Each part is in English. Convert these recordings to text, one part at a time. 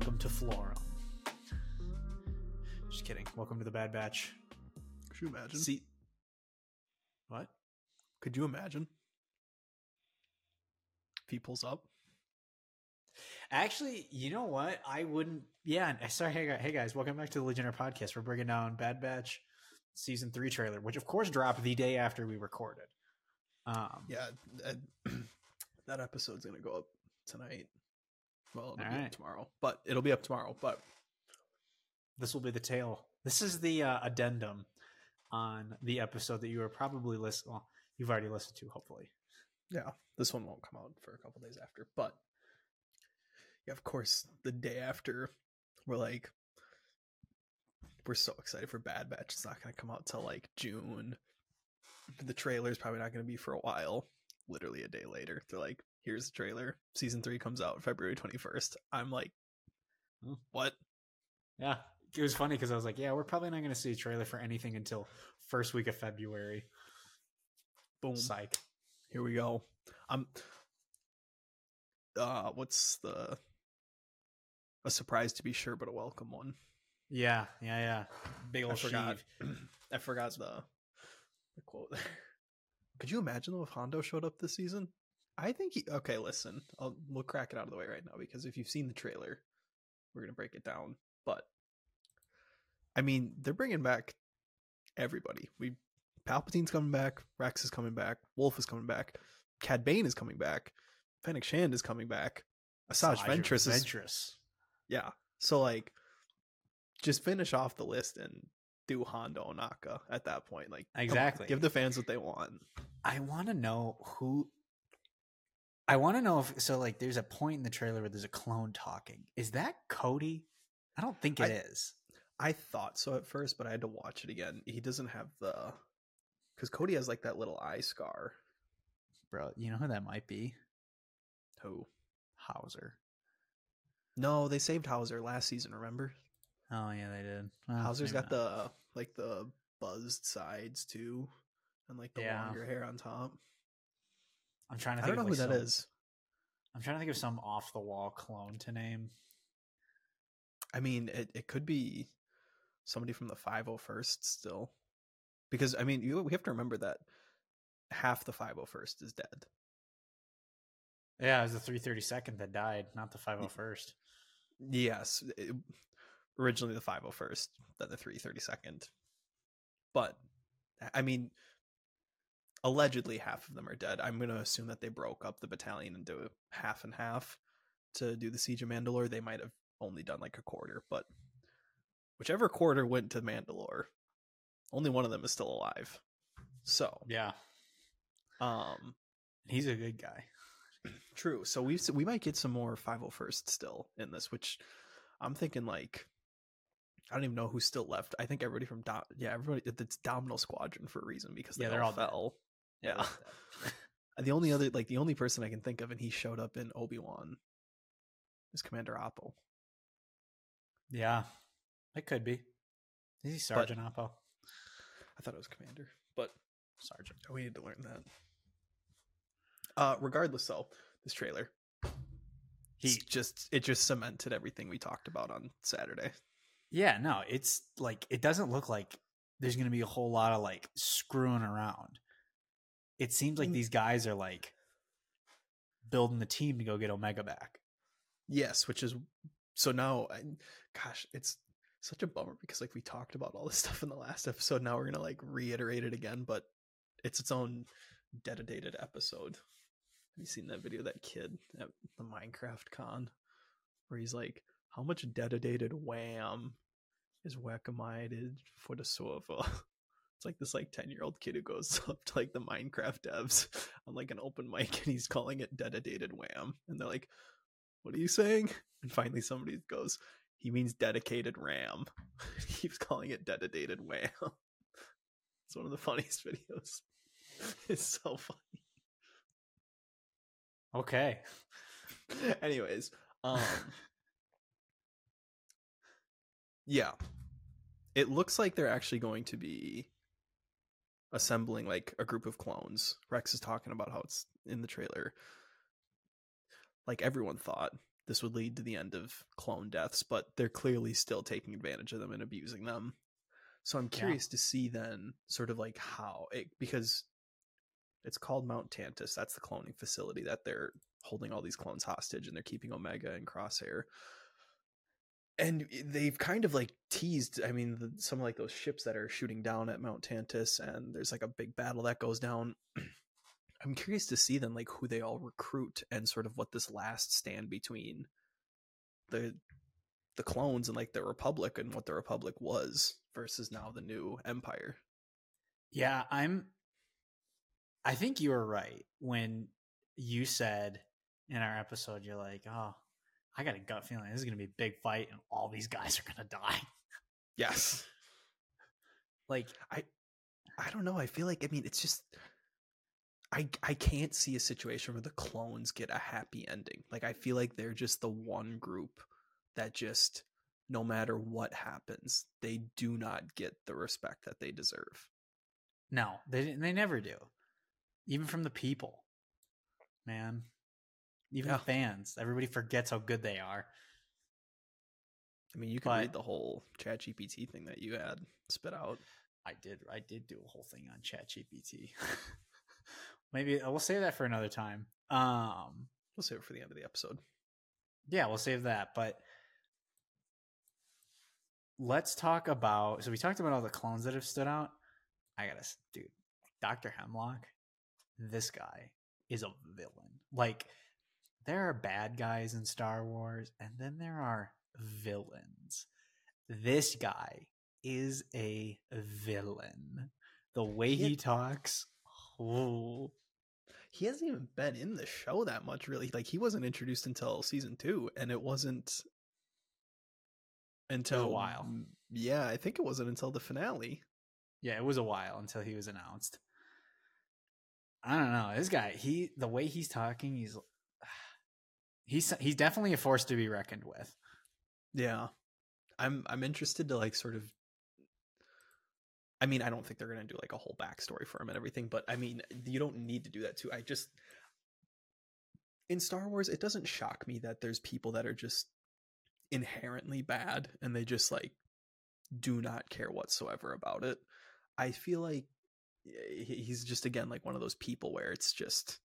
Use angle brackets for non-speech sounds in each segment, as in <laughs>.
welcome to Florum. Just kidding. Welcome to the Bad Batch. Could you imagine? See, what? Could you imagine? If he pulls up. Actually, you know what? I wouldn't. Yeah. Sorry. Hey, guys- hey guys. Welcome back to the Legionnaire Podcast. We're bringing down Bad Batch season three trailer, which of course dropped the day after we recorded. Um, Yeah, that, <clears throat> that episode's gonna go up tonight. Well, it'll be Alright. up tomorrow, but it'll be up tomorrow. But this will be the tail. This is the uh, addendum on the episode that you are probably listening. Well, you've already listened to, hopefully. yeah, this one won't come out for a couple days after. But yeah, of course, the day after, we're like, we're so excited for Bad Batch. It's not gonna come out till like June. The trailer's probably not gonna be for a while. Literally a day later, they're like, "Here's the trailer. Season three comes out February twenty first. I'm like, Hmm. what? Yeah, it was funny because I was like, "Yeah, we're probably not going to see a trailer for anything until first week of February." Boom. Psych. Here we go. I'm uh what's the a surprise to be sure, but a welcome one. Yeah, yeah, yeah. Big I old forgot. <clears throat> I forgot the the quote. <laughs> Could you imagine though if Hondo showed up this season? I think he okay, listen. I'll we'll crack it out of the way right now because if you've seen the trailer, we're gonna break it down. But I mean, they're bringing back everybody. We Palpatine's coming back, Rex is coming back, Wolf is coming back, Cad Bane is coming back, Fennec Shand is coming back, Asajj Ventress is yeah. So like, just finish off the list and do Hondo Ohnaka at that point. Like come on, Exactly. give the fans what they want. I want to know who. I want to know if so. Like, there's a point in the trailer where there's a clone talking. Is that Cody? I don't think it is. I- I thought so at first, but I had to watch it again. He doesn't have the because Cody has like that little eye scar. bro. You know who that might be? Who? Hauser. No, they saved Hauser last season. Remember? Oh yeah, they did. Well, Hauser's got not. the like the buzzed sides too, and like the Yeah. longer hair on top. I'm trying to. I Think don't know of, who like, that some- is. I'm trying to think of some off the wall clone to name. I mean, it, it could be somebody from the 501st still. Because, I mean, you, we have to remember that half the 501st is dead. Yeah, it was the 332nd that died, not the 501st. Yes. it- originally the 501st, then the 332nd. But, I mean, allegedly half of them are dead. I'm going to assume that they broke up the battalion into half and half to do the Siege of Mandalore. They might have only done like a quarter, but whichever quarter went to Mandalore, only one of them is still alive. So, Yeah, um, he's a good guy. True. So we we might get some more 501st still in this, which I'm thinking like I don't even know who's still left. I think everybody from Dom- yeah, everybody it's Domino Squadron for a reason because they Yeah, they're all all fell. Yeah. <laughs> the only other like the only person I can think of and he showed up in Obi-Wan is Commander Appo. Yeah, it could be. Is he Sergeant Appo? I thought it was Commander, but Sergeant. we need to learn that. Uh regardless though, this trailer He he just it just cemented everything we talked about on Saturday. Yeah, no, it's like it doesn't look like there's going to be a whole lot of like screwing around. It seems like Mm. these guys are like building the team to go get Omega back. Yes, which is so now. I, gosh, it's such a bummer because like we talked about all this <laughs> stuff in the last episode. Now we're gonna like reiterate it again, but it's its own dedicated episode. Have you seen that video of that kid at the Minecraft con where he's like, "How much dedicated wham is whack-a-minded for the server?" <laughs> It's like this like 10 year old kid who goes <laughs> up to like the Minecraft devs on like an open mic and he's calling it dedicated wham. And they're like, what are you saying? And finally somebody goes, he means dedicated RAM. <laughs> he keeps calling it dedicated wham. <laughs> It's one of the funniest videos. It's so funny. Okay. Anyways, um Yeah. It looks like they're actually going to be assembling like a group of clones. Rex is talking about how it's in the trailer. Like everyone thought this would lead to the end of clone deaths, but they're clearly still taking advantage of them and abusing them. So I'm Yeah. curious to see then sort of like how it because it's called Mount Tantus. That's the cloning facility that they're holding all these clones hostage and they're keeping Omega and Crosshair. And they've kind of like teased. I mean, the, some of like those ships that are shooting down at Mount Tantus, and there's like a big battle that goes down. <clears throat> I'm curious to see then like who they all recruit and sort of what this last stand between the the clones and like the Republic and what the Republic was versus now the new Empire. Yeah, I'm. I think you were right when you said in our episode, you're like, oh, I got a gut feeling this is going to be a big fight and all these guys are going to die. <laughs> Yes. Like, I I don't know. I feel like I mean it's just I I can't see a situation where the clones get a happy ending. Like I feel like they're just the one group that just no matter what happens, they do not get the respect that they deserve. no, they they never do. Even from the people, man. Even Yeah. the fans, everybody forgets how good they are. I mean, you can But- read the whole Chat GPT thing that you had spit out. I did. I did do a whole thing on ChatGPT. <laughs> Maybe we'll save that for another time. Um, We'll save it for the end of the episode. yeah, we'll save that. But let's talk about. So we talked about all the clones that have stood out. I gotta, dude, Doctor Hemlock. This guy is a villain. Like there are bad guys in Star Wars, and then there are villains. This guy is a villain. The way He- he talks. Oh, He hasn't even been in the show that much, really. Like he wasn't introduced until season two, and it wasn't until a while. Yeah, I think it wasn't until the finale. Yeah, it was a while until he was announced. I don't know. This guy, he the way he's talking, he's he's he's definitely a force to be reckoned with. Yeah. I'm I'm interested to like sort of I mean, I don't think they're gonna do like a whole backstory for him and everything, but I mean you don't need to do that too. I just in Star Wars, it doesn't shock me that there's people that are just inherently bad and they just like do not care whatsoever about it. I feel like eh, he's just again like one of those people where it's just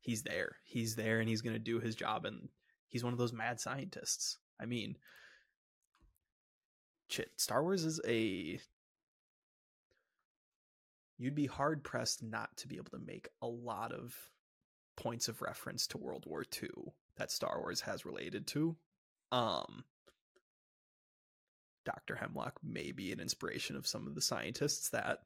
he's there. He's there and he's going to do his job and he's one of those mad scientists. I mean, shit, Star Wars is a you'd be hard pressed not to be able to make a lot of points of reference to World War II that Star Wars has related to. Um Dr. Hemlock may be an inspiration of some of the scientists that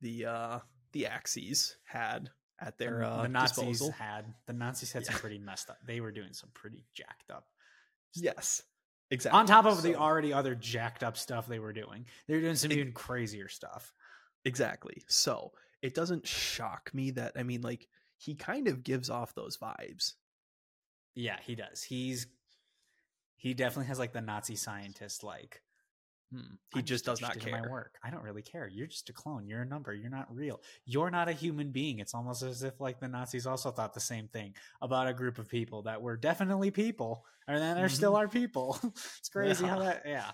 the uh the Axis had at their the, uh the Nazis disposal. had the Nazis had some pretty messed up. They were doing some pretty jacked up. stuff. Yes. Exactly. On top of the already other jacked up stuff they were doing, they were doing some Ex- even crazier stuff. Exactly. So it doesn't shock me that I mean, like he kind of gives off those vibes. Yeah, he does. He's he definitely has like the Nazi scientist like. Hmm, He I'm just does not care. My work. I don't really care. You're just a clone. You're a number. You're not real. You're not a human being. It's almost as if like the Nazis also thought the same thing about a group of people that were definitely people, and then they're still our people. <laughs> it's crazy how Yeah. that. Yeah,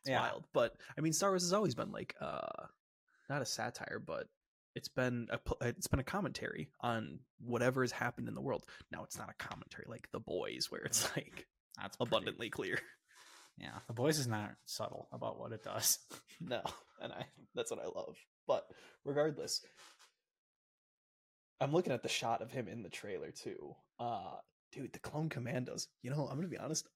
It's Yeah. wild. But I mean, Star Wars has always been like uh not a satire, but it's been a it's been a commentary on whatever has happened in the world. Now it's not a commentary like The Boys, where it's like that's pretty- abundantly clear. Yeah, the Boys is not subtle about what it does. <laughs> No, and I that's what I love. But regardless, I'm looking at the shot of him in the trailer too. Uh dude, the clone commandos. You know, I'm gonna be honest,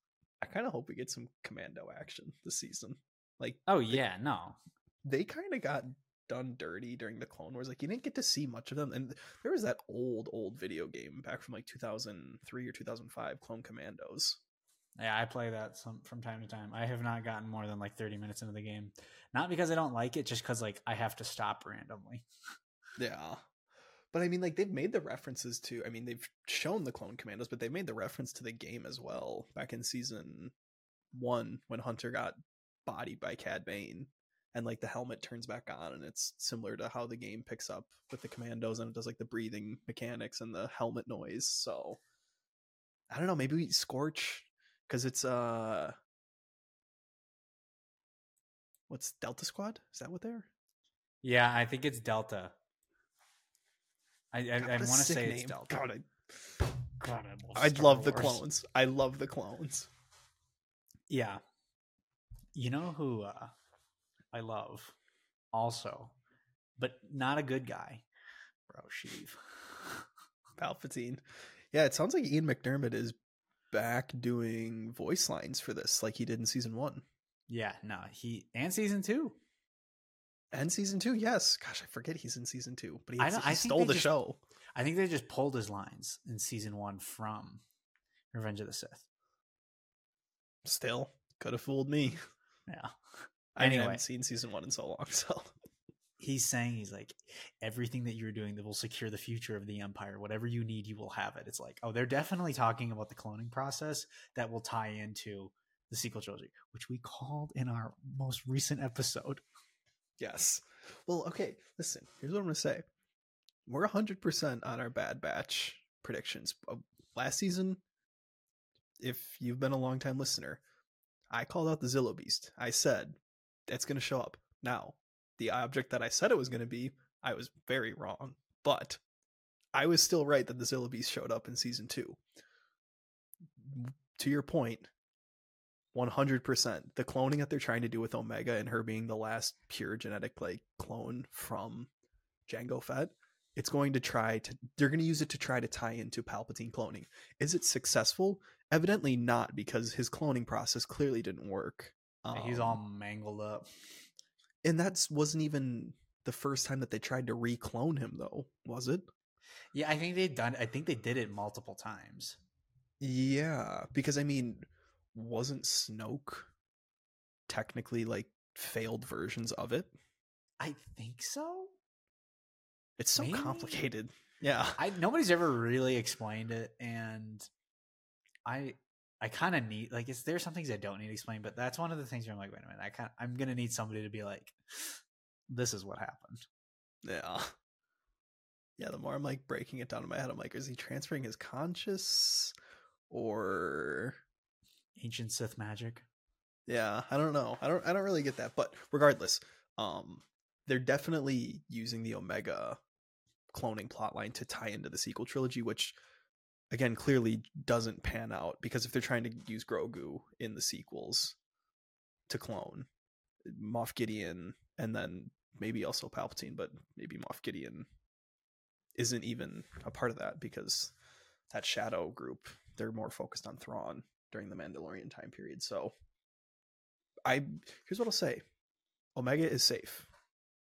I kind of hope we get some commando action this season. Like Oh yeah, no, they kind of got done dirty during the Clone Wars. Like you didn't get to see much of them, and there was that old, old video game back from like 2003 or 2005, Clone Commandos. Yeah, I play that some from time to time. I have not gotten more than like 30 minutes into the game. Not because I don't like it, just because like I have to stop randomly. Yeah. But I mean, like they've made the references to. I mean, they've shown the Clone Commandos, but they've made the reference to the game as well back in season one when Hunter got bodied by Cad Bane, and like the helmet turns back on, and it's similar to how the game picks up with the Commandos, and it does like the breathing mechanics and the helmet noise. So I don't know. Maybe we Scorch because it's uh, what's Delta Squad? Is that what they're? Yeah, I think it's Delta. I I, God, I what want to sick say it's. Delta. God, I, God, I love I Star love the clones. I love the clones. Yeah. You know who uh, I love also, but not a good guy. Bro, Sheev. <laughs> Palpatine. Yeah, it sounds like Ian McDiarmid is back doing voice lines for this, like he did in season one yeah, no, he and season two. and season two. Yes, gosh, I forget he's in season two, but he, I he I stole the just- show. I think they just pulled his lines in season one from Revenge of the Sith. Still, could have fooled me. Yeah. I I haven't seen season one in so long, <laughs> so He's saying he's like everything that you're doing that will secure the future of the empire. Whatever you need, you will have it. It's like, oh, they're definitely talking about the cloning process that will tie into the sequel trilogy, which we called in our most recent episode. yes. Well, okay. Listen, here's what I'm gonna say. We're hundred percent on our Bad Batch predictions. Last season, if you've been a long time listener, I called out the Zillo Beast. I said it's gonna show up. Now, the object that I said it was gonna be, I was very wrong, but I was still right that the Zillo Beast showed up in season two. To your point, 100%. The cloning that they're trying to do with Omega and her being the last pure genetic like clone from Jango Fett, it's going to try to they're going to use it to try to tie into Palpatine cloning. Is it successful? Evidently not because his cloning process clearly didn't work. he's Um, all mangled up. And that wasn't even the first time that they tried to re-clone him though, was it? Yeah, I think they done. I think they did it multiple times. Yeah, because I mean, wasn't Snoke technically like failed versions of it? I think so. It's so Maybe? complicated. Yeah. I nobody's ever really explained it, and I I kind of need like is there some things I don't need explained, but that's one of the things where I'm like, wait a minute, I kind I'm gonna need somebody to be like, this is what happened. Yeah. Yeah, the more I'm like breaking it down in my head, I'm like, is he transferring his conscious or Ancient Sith magic. yeah, I don't know. I don't I don't really get that. But regardless, um they're definitely using the Omega cloning plotline to tie into the sequel trilogy, which again clearly doesn't pan out because if they're trying to use Grogu in the sequels to clone Moff Gideon and then maybe also Palpatine, but maybe Moff Gideon isn't even a part of that because that shadow group they're more focused on Thrawn during the Mandalorian time period. So I here's what I'll say. Omega is safe.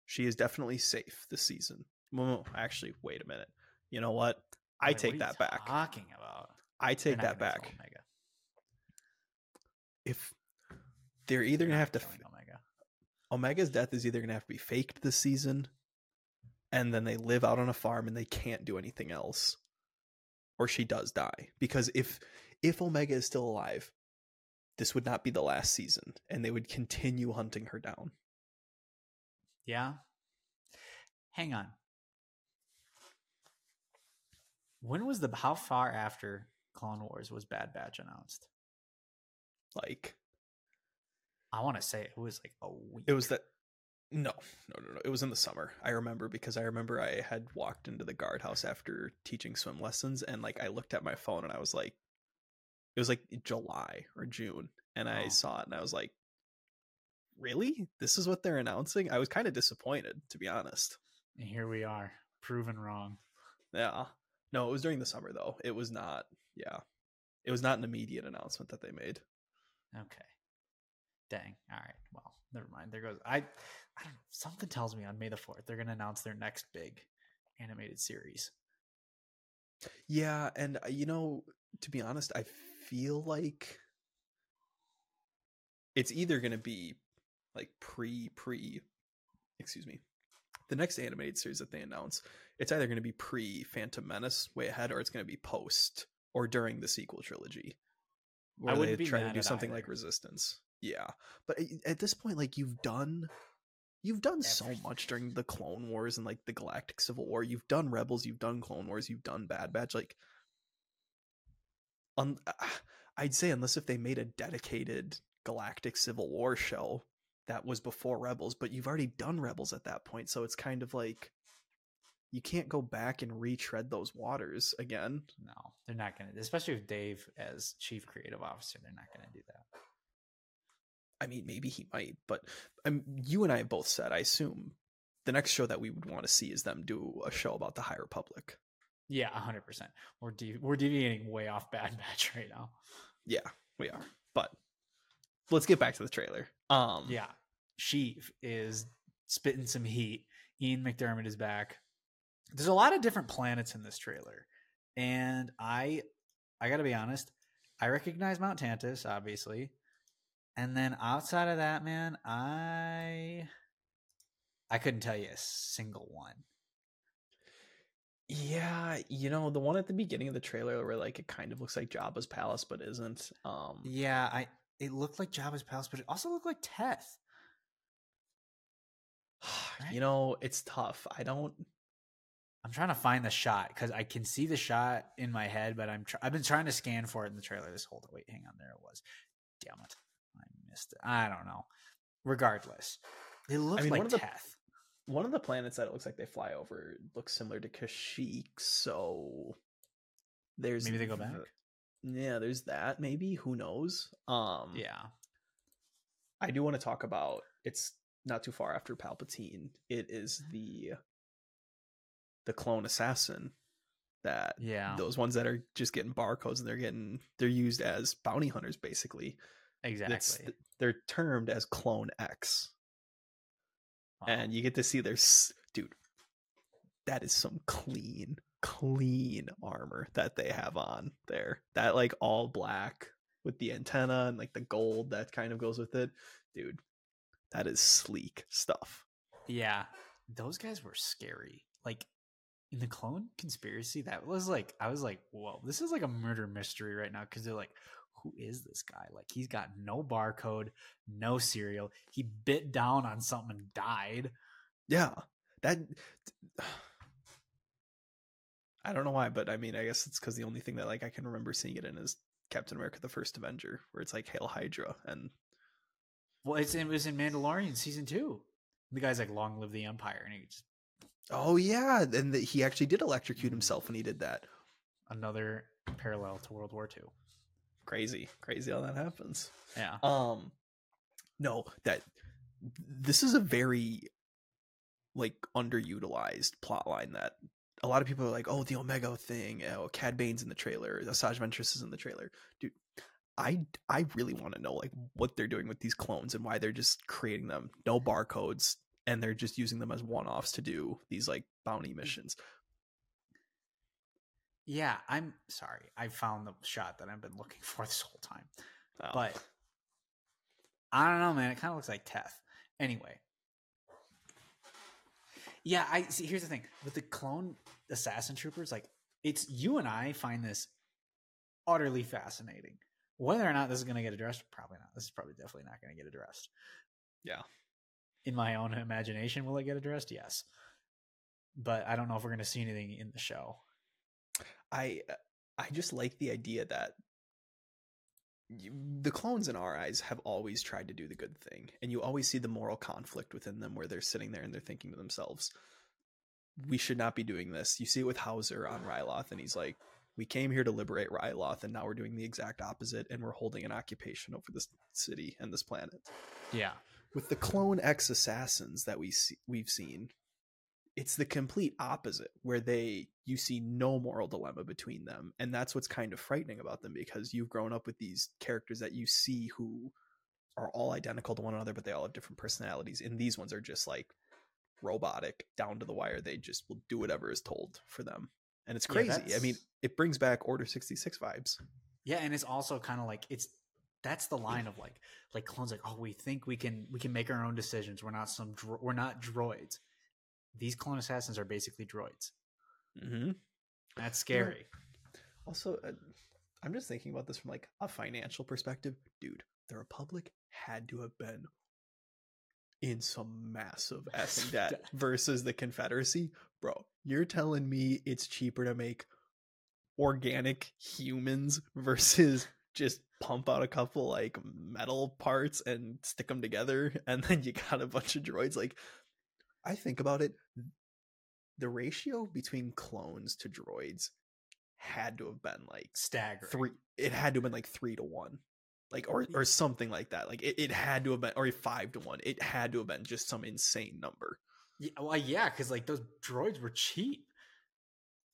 She is definitely safe this season. Actually, wait a minute. You know what? I take are you that back. Talking about I take that back. If they're either They're gonna have to Omega. Omega's death is either gonna have to be faked this season, and then they live out on a farm and they can't do anything else, or she does die. Because if if Omega is still alive, this would not be the last season, and they would continue hunting her down. Yeah. Hang on. When was the how far after Clone Wars was Bad Batch announced? Like I want to say it was like a week. it was that. No, no, no, no. It was in the summer. I remember because I remember I had walked into the guardhouse after teaching swim lessons, and like I looked at my phone and I was like, it was like July or June, and I Oh. saw it and I was like, really? This is what they're announcing? I was kind of disappointed, to be honest. and here we are, proven wrong. Yeah. No, it was during the summer though. It was not. Yeah, it was not an immediate announcement that they made. Okay. Dang. All right. Well, never mind. There goes. I. I don't. Something tells me on May the fourth they're going to announce their next big animated series. Yeah, and uh, you know, to be honest, I feel like it's either going to be like pre pre excuse me. The next animated series that they announce, it's either going to be pre Phantom Menace way ahead or it's going to be post or during the sequel trilogy. Where wouldn't they be try to do something like. Resistance. Yeah. But at this point like you've done you've done so much during the Clone Wars and like the Galactic Civil War. You've done Rebels, you've done Clone Wars, you've done Bad Batch like un- uh, I'd say unless if they made a dedicated Galactic Civil War show that was before Rebels, but you've already done Rebels at that point, so it's kind of like you can't go back and retread those waters again. No, they're not going to, especially with Dave as chief creative officer. They're not going to do that. I mean, maybe he might, but um, you and I both said, I assume the next show that we would want to see is them do a show about the High Republic. Yeah, hundred percent. We're de- we're deviating way off Bad Batch <laughs> right now. Yeah, we are. But let's get back to the trailer. Um, Yeah, Sheev is spitting some heat. Ian McDiarmid is back. There's a lot of different planets in this trailer, and I I got to be honest. I recognize Mount Tantus, obviously, and then outside of that, man, I I couldn't tell you a single one. Yeah, you know the one at the beginning of the trailer where like it kind of looks like Jabba's palace but isn't. Um, Yeah, I it looked like Jabba's palace, but it also looked like Teth. <sighs> Right? you know it's tough. I don't. I'm trying to find the shot because I can see the shot in my head, but I'm tr- I've been trying to scan for it in the trailer this whole wait, hang on, there it was. Damn it, I missed it. I don't know. Regardless, it looks mean, like one of the- Teth. One of the planets that it looks like they fly over looks similar to Kashyyyk, so there's Maybe they go back. Yeah, there's that. Maybe who knows? Um, Yeah, I do want to talk about. It's not too far after Palpatine. It is the the clone assassin that yeah, those ones that are just getting barcodes and they're getting they're used as bounty hunters basically. exactly. It's they're termed as clone X, Wow. and you get to see their dude. That is some clean, clean armor that they have on there. That like all black with the antenna and like the gold that kind of goes with it, dude. That is sleek stuff. yeah, those guys were scary. Like in the clone conspiracy, that was like I was like, whoa, this is like a murder mystery right now because they're like, who is this guy? Like he's got no barcode, no serial. He bit down on something and died. Yeah, that. I don't know why, but I mean, I guess it's because the only thing that like I can remember seeing it in is Captain America: The First Avenger, where it's like Hail Hydra, and Well, it's, it was in Mandalorian season two. The guy's like, "Long live the Empire," and he just oh yeah, and the, he actually did electrocute himself when he did that. another parallel to World War II. Crazy, crazy how that happens. Yeah, Um, no, that this is a very like underutilized plot line that a lot of people are like, oh, the Omega thing, oh, Cad Bane's in the trailer, Asajj Ventress is in the trailer, dude. I I really want to know like what they're doing with these clones and why they're just creating them, no barcodes, and they're just using them as one-offs to do these like bounty mm. missions. yeah. I'm sorry, I found the shot that I've been looking <laughs> for this whole time. Oh. But I don't know, man. It kind of looks like Teth. Anyway. Yeah, I see. Here's the thing with the clone assassin troopers, like it's you and I find this utterly fascinating. Whether or not this is going to get addressed, probably not. This is probably definitely not going to get addressed. Yeah. In my own imagination, will it get addressed? Yes. But I don't know if we're going to see anything in the show. I uh, I just like the idea that you, the clones in our eyes have always tried to do the good thing, and you always see the moral conflict within them where they're sitting there and they're thinking to themselves, "We should not be doing this." You see it with Hauser on Ryloth, and he's like, "We came here to liberate Ryloth, and now we're doing the exact opposite, and we're holding an occupation over this city and this planet." Yeah. With the clone X assassins that we see, we've seen, it's the complete opposite, where they you see no moral dilemma between them, and that's what's kind of frightening about them because you've grown up with these characters that you see who are all identical to one another, but they all have different personalities, and these ones are just like robotic, down to the wire. They just will do whatever is told for them, and it's Yeah, crazy. I mean, it brings back Order sixty six vibes. Yeah, and it's also kind of like it's that's the line of like like clones like oh we think we can we can make our own decisions. We're not some dro- we're not droids. These clone assassins are basically droids. Mm-hmm. That's scary. Also, uh, I'm just thinking about this from like a financial perspective, dude. The Republic had to have been in some massive <laughs> debt debt. versus the Confederacy, bro. You're telling me it's cheaper to make organic humans <laughs> versus just pump out a couple like metal parts and stick them together <laughs> and then you got a bunch of droids like i think about it the ratio between clones to droids had to have been like Staggering. three it had to have been like three to one like or or something like that like it, it had to have been or five to one it had to have been just some insane number Yeah, well, yeah, because like those droids were cheap.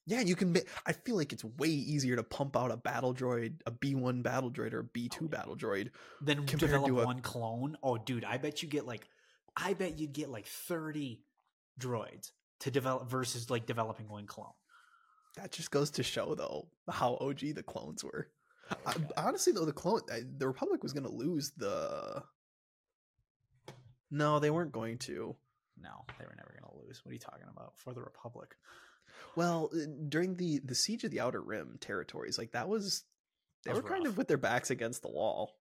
Yeah you can i feel like it's way easier to pump out a battle droid a b1 battle droid or a b2 Oh, yeah. battle droid than develop to a- one clone. Oh, dude, I bet you get like, I bet you'd get like thirty droids to develop versus like developing one clone. that just goes to show though how og the clones were Oh, I, honestly though the clone I, the republic was going to lose the no they weren't going to no, they were never gonna lose. What are you talking about? For the Republic. Well, uh, during the the siege of the Outer Rim territories, like that was they That was were kind of with their backs against the wall.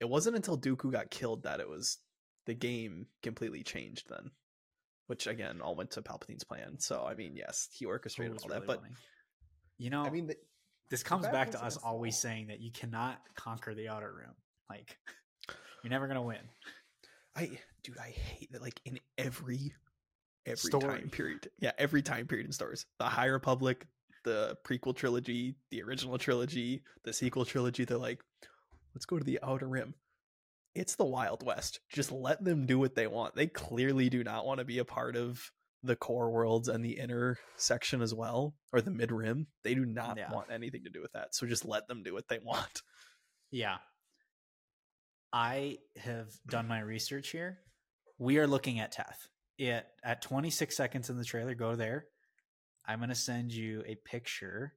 It wasn't until Dooku got killed that it was the game completely changed then. Which again all went to Palpatine's plan. So I mean, yes, he orchestrated all really that, but funny. you know, I mean, the, this comes back to us always saying that you cannot conquer the outer rim. Like, <laughs> you're never gonna win. I dude, I hate that. Like in every every Story. time period, yeah, every time period in stars, the High Republic, the prequel trilogy, the original trilogy, the sequel trilogy, they're like, let's go to the Outer Rim. It's the Wild West. Just let them do what they want. They clearly do not want to be a part of the core worlds and the inner section as well, or the mid rim. They do not Yeah. want anything to do with that. So just let them do what they want. Yeah. I have done my research here. We are looking at Teth. It at 26 seconds in the trailer. Go there. I'm gonna send you a picture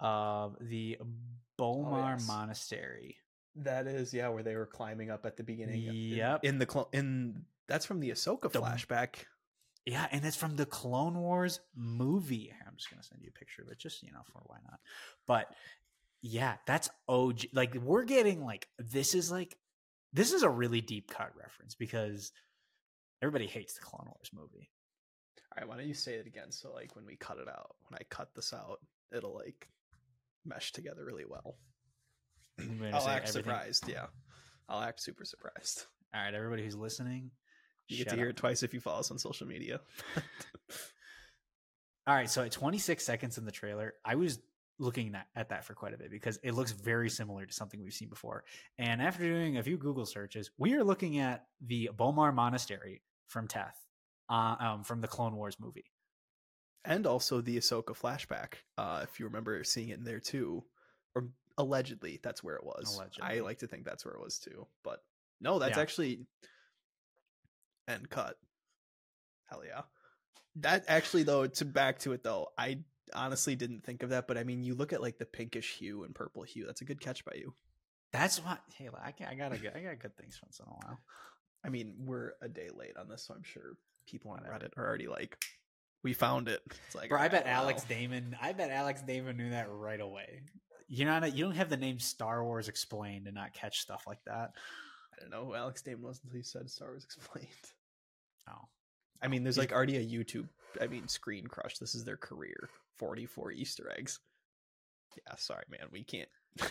of the oh, B'omarr yes. Monastery. That is, yeah, where they were climbing up at the beginning. in- Yep. In the clo- in that's from the Ahsoka The- flashback. Yeah, and it's from the Clone Wars movie. I'm just gonna send you a picture of it, just you know, for why not. But yeah, that's OG. Like we're getting like this is like this is a really deep cut reference because everybody hates the Clone Wars movie. All right, why don't you say it again? So like when we cut it out, when I cut this out, it'll like mesh together really well. <clears throat> I'll act everything- surprised. Yeah, I'll act super surprised. <laughs> All right, everybody who's listening, You get to hear it twice if you follow us on social media. <laughs> All right, so at 26 seconds in the trailer, I was looking at, at that for quite a bit because it looks very similar to something we've seen before. And after doing a few Google searches, we are looking at the B'omarr Monastery from Teth, uh, um, from the Clone Wars movie. and also the Ahsoka flashback. Uh, if you remember seeing it in there too, or allegedly that's where it was. I like to think that's where it was too, but no, that's Yeah. actually end cut. Hell yeah. That actually though, to back to it though, I honestly didn't think of that, but I mean, you look at like the pinkish hue and purple hue. That's a good catch by you. That's what. Hey, I, can, I gotta get. I got good things once in a while. I mean, we're a day late on this, so I'm sure people on. Reddit are already like, "We found it." It's like, Bro, I "Alright, bet well." Alex Damon. I bet Alex Damon knew that right away. You're not. You don't have the name Star Wars explained and not catch stuff like that. I don't know who Alex Damon was until you said Star Wars explained. Oh, I mean, there's like already a YouTube. I mean, Screen Crush. This is their career. Forty-four Easter eggs. Yeah, sorry, man. We can't. <laughs>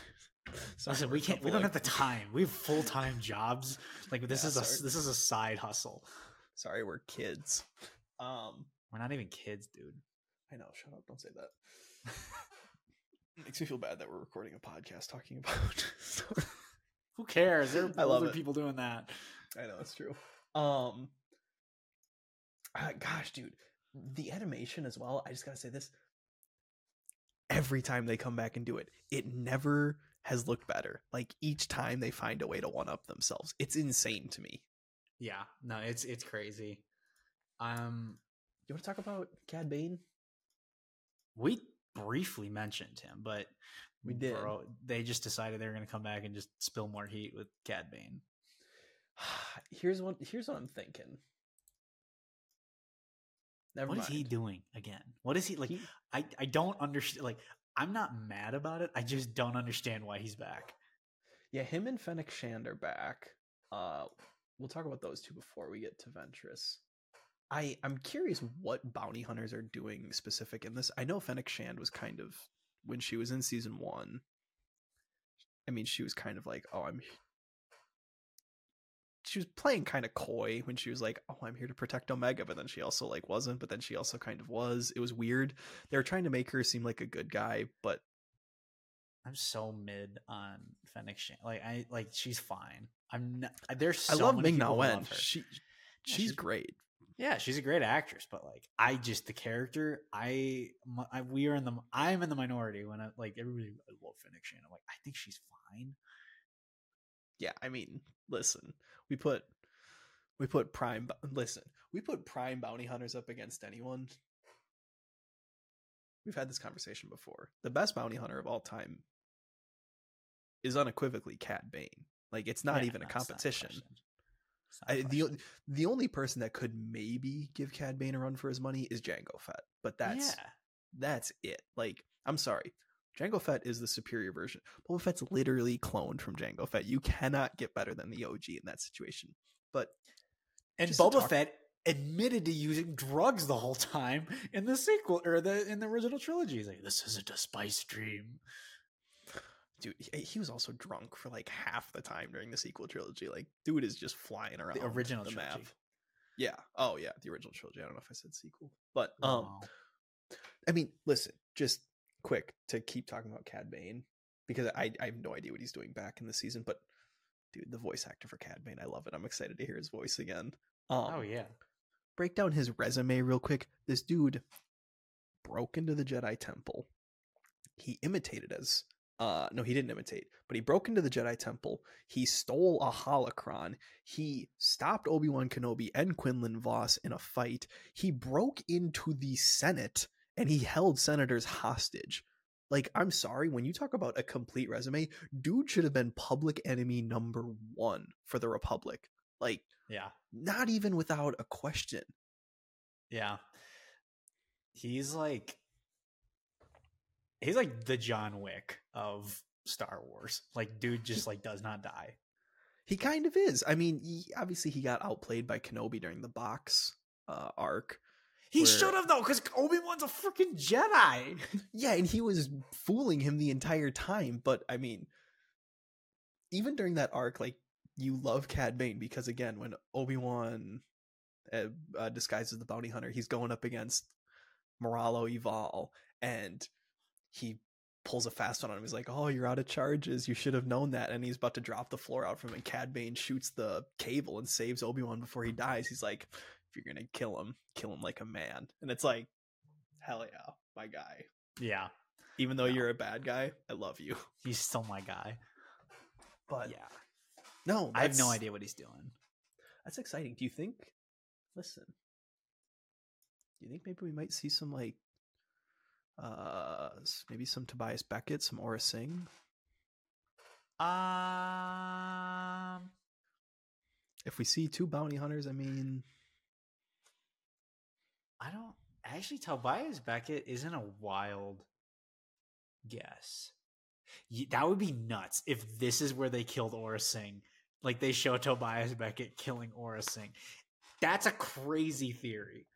Sorry, Listen, we can't. We don't have the time. We have full time jobs. Like this Yeah, is a this is a side hustle. Sorry, we're kids. Um, We're not even kids, dude. I know. Shut up. Don't say that. <laughs> Makes me feel bad that we're recording a podcast talking about. <laughs> Who cares? There are I love people doing that. I know it's true. Um, uh, gosh, dude, the animation as well. I just gotta say this. Every time they come back and do it, it never has looked better. Like each time they find a way to one up themselves, it's insane to me. Yeah, no, it's it's crazy. Um, You want to talk about Cad Bane? we briefly mentioned him, but We did. bro, they just decided they were going to come back and just spill more heat with Cad Bane. <sighs> Here's what. Here's what I'm thinking. Never What is mind. he doing again? What is he like? He- I I don't understand. Like, I'm not mad about it. I just don't understand why he's back. Yeah, him and Fennec Shand are back. Uh, we'll talk about those two before we get to Ventress. I I'm curious what bounty hunters are doing specific in this. I know Fennec Shand was kind of when she was in season one, I mean, she was kind of like, "Oh, I'm." She was playing kind of coy when she was like, "Oh, I'm here to protect Omega," but then she also like wasn't. But then she also kind of was. It was weird. They were trying to make her seem like a good guy, but I'm so mid on Fennec Shand. Like I like she's fine. I'm not. There's so I love Ming Na Wen. She, she's, she's- great. Yeah, she's a great actress, but like I just the character, I we are in the I'm in the minority when I like everybody I love Fennec Shand. I'm like I think she's fine. Yeah, I mean, listen, we put we put prime. Listen, we put prime bounty hunters up against anyone. We've had this conversation before. The best bounty hunter of all time is unequivocally Cad Bane. Like it's not Yeah, even a no, it's not competition. question. A I, the the only person that could maybe give Cad Bane a run for his money is Jango Fett, but that's yeah, that's it. Like, I'm sorry. Jango Fett is the superior version. Boba Fett's literally cloned from Jango Fett. You cannot get better than the OG in that situation. But and Boba talk- Fett admitted to using drugs the whole time in the sequel or the in the original trilogy. He's like, "This isn't a spice dream." dude, he, was also drunk for like half the time during the sequel trilogy. Like, dude is just flying around the original the map. Yeah. Oh yeah, the original trilogy. I don't know if I said sequel, but um, Wow. I mean, listen, just quick to keep talking about Cad Bane because I I have no idea what he's doing back in the season, but dude, the voice actor for Cad Bane, I love it. I'm excited to hear his voice again. Um, oh yeah, break down his resume real quick. This dude broke into the Jedi Temple. He imitated as uh no, he didn't imitate, but he broke into the Jedi Temple. He stole a holocron. He stopped Obi-Wan Kenobi and Quinlan Vos in a fight. He broke into the Senate and he held senators hostage. Like, I'm sorry, when you talk about a complete resume, dude should have been public enemy number one for the Republic. Like, yeah, not even without a question. yeah. He's like, he's like the John Wick of Star Wars. Like, dude just like does not die. He kind of is. I mean, he, obviously he got outplayed by Kenobi during the box uh, arc. He Where- should have though, because Obi Wan's a freaking Jedi. <laughs> Yeah, and he was fooling him the entire time. But I mean, even during that arc, like you love Cad Bane because again, when Obi Wan uh, uh, disguises the bounty hunter, he's going up against Moralo Eval, and he pulls a fast one on him. He's like, "Oh, you're out of charges. You should have known that." And he's about to drop the floor out from him, and Cad Bane shoots the cable and saves Obi Wan before he dies. He's like, "If you're gonna kill him, kill him like a man." And it's like, hell yeah, my guy. Yeah, Even though you're a bad guy, I love you. <laughs> he's still my guy. But yeah, no, I have no idea what he's doing. That's exciting. Do you think? Listen, do you think maybe we might see some like, uh, maybe some Tobias Beckett, some Aurra Sing? Um, If we see two bounty hunters, I mean, I don't actually. Tobias Beckett isn't a wild guess. That would be nuts if this is where they killed Aurra Sing. Like they show Tobias Beckett killing Aurra Sing. That's a crazy theory.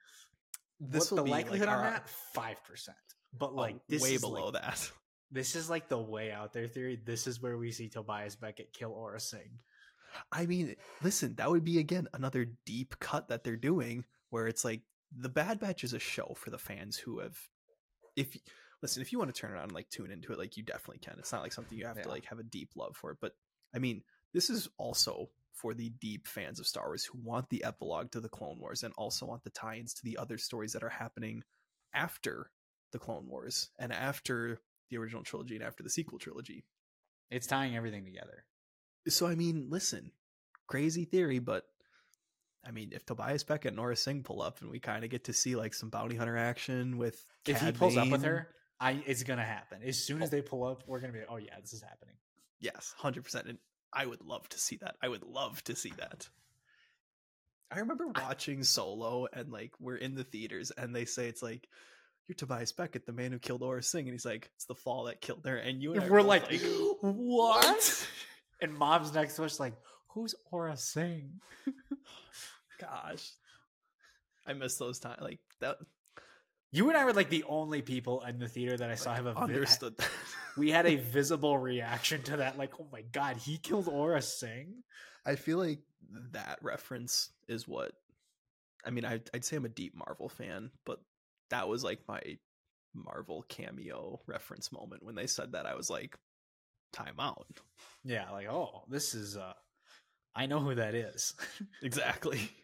this What the likelihood like on our- that? Five percent. But oh, like this way below like, that. This is like the way out there theory. This is where we see Tobias Beckett kill Aurra Sing. I mean, listen, that would be again another deep cut that they're doing where it's like the Bad Batch is a show for the fans who have if listen, if you want to turn it on and like tune into it, like you definitely can. It's not like something you have to like have a deep love for it. But I mean, this is also for the deep fans of Star Wars who want the epilogue to the Clone Wars and also want the tie-ins to the other stories that are happening after the Clone Wars and after the original trilogy and after the sequel trilogy. It's tying everything together. So I mean, listen, crazy theory, but I mean, if Tobias Beckett and Aurra Sing pull up and we kind of get to see like some bounty hunter action with If he Cad pulls up with her, I it's gonna happen. As soon as oh. they pull up, we're gonna be like, oh yeah, this is happening. yes, hundred percent, and I would love to see that. I would love to see that. I remember I- watching Solo and like we're in the theaters and they say it's like you're Tobias Beckett, the man who killed Aurra Sing, and he's like, it's the fall that killed her, and you and I We're both like, what? And mom's next to us like, who's Aurra Sing? <laughs> Gosh, I miss those times. Like that. You and I were like the only people in the theater that I saw have a vi- understood that. we had a <laughs> visible reaction to that. Like, oh my god, he killed Aurra Sing. I feel like that reference is what I mean, I I'd say I'm a deep Marvel fan, but that was like my Marvel cameo reference moment when they said that I was like time out. Yeah, like, oh, this is uh I know who that is. Exactly. <laughs>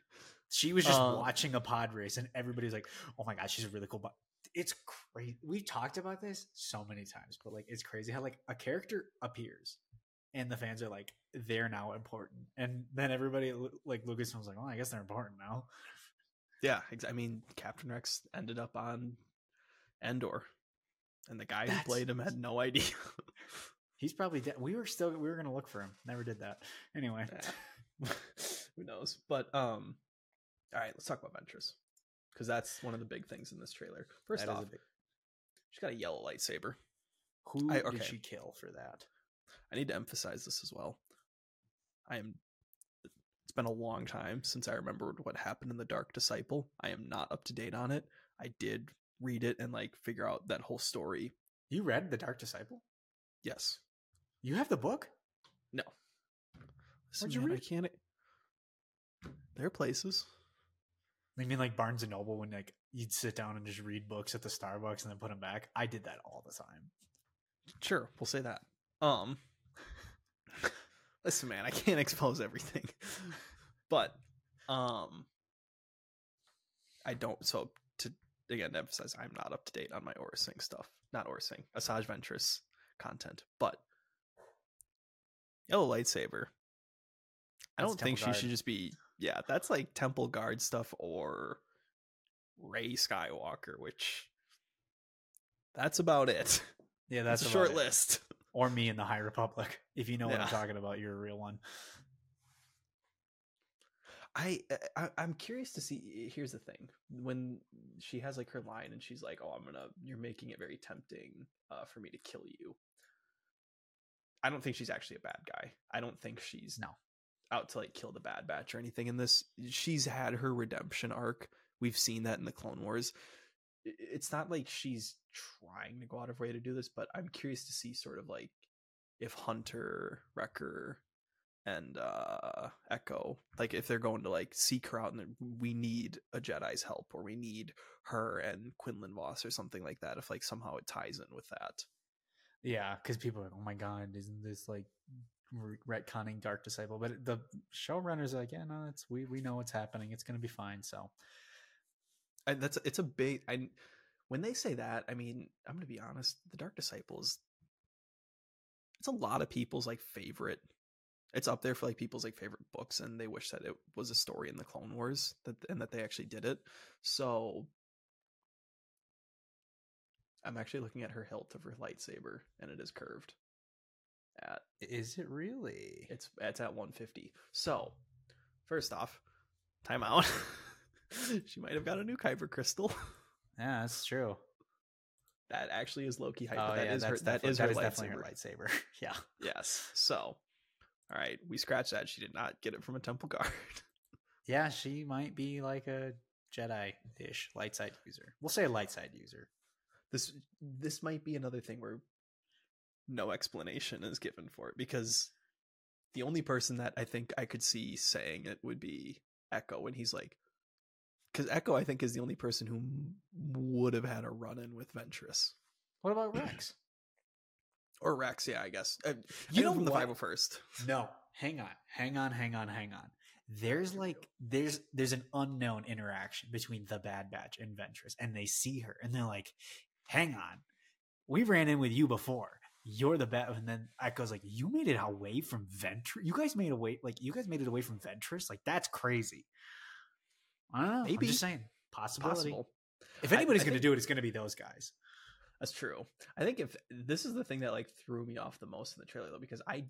she was just Um, watching a pod race and everybody's like, oh my god, she's a really cool. But it's crazy. We've talked about this so many times, but like it's crazy how like a character appears and the fans are like, they're now important. And then everybody like Lucas was like, oh, I guess they're important now. Yeah, ex- I mean, Captain Rex ended up on Endor, and the guy That's- who played him had no idea. <laughs> He's probably dead. We were still we were gonna look for him. Never did that. Anyway. Yeah. <laughs> who knows? But um, all right, let's talk about Ventress because that's one of the big things in this trailer. First that is off, big- she's got a yellow lightsaber. who I- did she kill for that? I need to emphasize this as well. I am. It's been a long time since I remembered what happened in the Dark Disciple. I am not up to date on it. I did read it and like figure out that whole story. You read The Dark Disciple? Yes. You have the book? No. Listen, What'd you man, I read? can't. There are places. I mean, like Barnes and Noble, when like you'd sit down and just read books at the Starbucks and then put them back. I did that all the time. Sure, we'll say that. Um. Listen, man, I can't <laughs> expose everything, but um, I don't. So to again to emphasize, I'm not up to date on my Aurra Sing stuff. Not Aurra Sing, Asajj Ventress content, but yellow lightsaber. I That's don't think she Guard. should just be. Yeah, that's like Temple Guard stuff or Rey Skywalker, which that's about it. <laughs> Yeah, That's a short it. list. <laughs> Or me in the High Republic. If you know what I'm talking about, you're a real one. I, I I'm curious to see. Here's the thing: when she has like her line, and she's like, "Oh, I'm gonna," you're making it very tempting uh, for me to kill you. I don't think she's actually a bad guy. I don't think she's No. Out to like kill the Bad Batch or anything in this. She's had her redemption arc. We've seen that in the Clone Wars. It's not like she's trying to go out of way to do this, but I'm curious to see sort of like if Hunter, Wrecker, and uh Echo, like if they're going to like seek her out and we need a Jedi's help or we need her and Quinlan Vos or something like that, if like somehow it ties in with that. Yeah, because people are like, oh my god, isn't this like retconning Dark Disciple? But the showrunners are like, yeah, no, it's we we know what's happening. It's gonna be fine. So that's it's a big I when they say that, I mean, I'm gonna be honest, the Dark Disciples it's a lot of people's like favorite it's up there for like people's like favorite books and they wish that it was a story in the Clone Wars that and that they actually did it. So I'm actually looking at her hilt of her lightsaber and it is curved. At is it really? it's it's at 150. So first off, time out. <laughs> she might have got a new Kyber crystal. <laughs> Yeah, that's true. That actually is Loki hype. oh but that yeah, is her. That is that her is definitely her lightsaber. <laughs> yeah. Yes. So, all right, we scratched that. She did not get it from a temple guard. Yeah, she might be like a Jedi-ish light side user. We'll say a light side user. this this might be another thing where no explanation is given for it because the only person that I think I could see saying it would be Echo, and he's like, because Echo I think is the only person who would have had a run in with Ventress What about <clears throat> Rex? or Rex. Yeah, I guess. Uh, You I know from the? Bible first. <laughs> No, hang on, hang on, hang on, hang on. There's like there's there's an unknown interaction between the Bad Batch and Ventress, and they see her and they're like, "Hang on, we ran in with you before. You're the best. And then Echo's like, "You made it away from Ventress. You guys made away like you guys made it away from Ventress. Like that's crazy." I don't know. Maybe. I'm just saying, possibility. Possible. If anybody's I going to do it, it's going to be those guys. That's true. I think if this is the thing that like threw me off the most in the trailer though, because I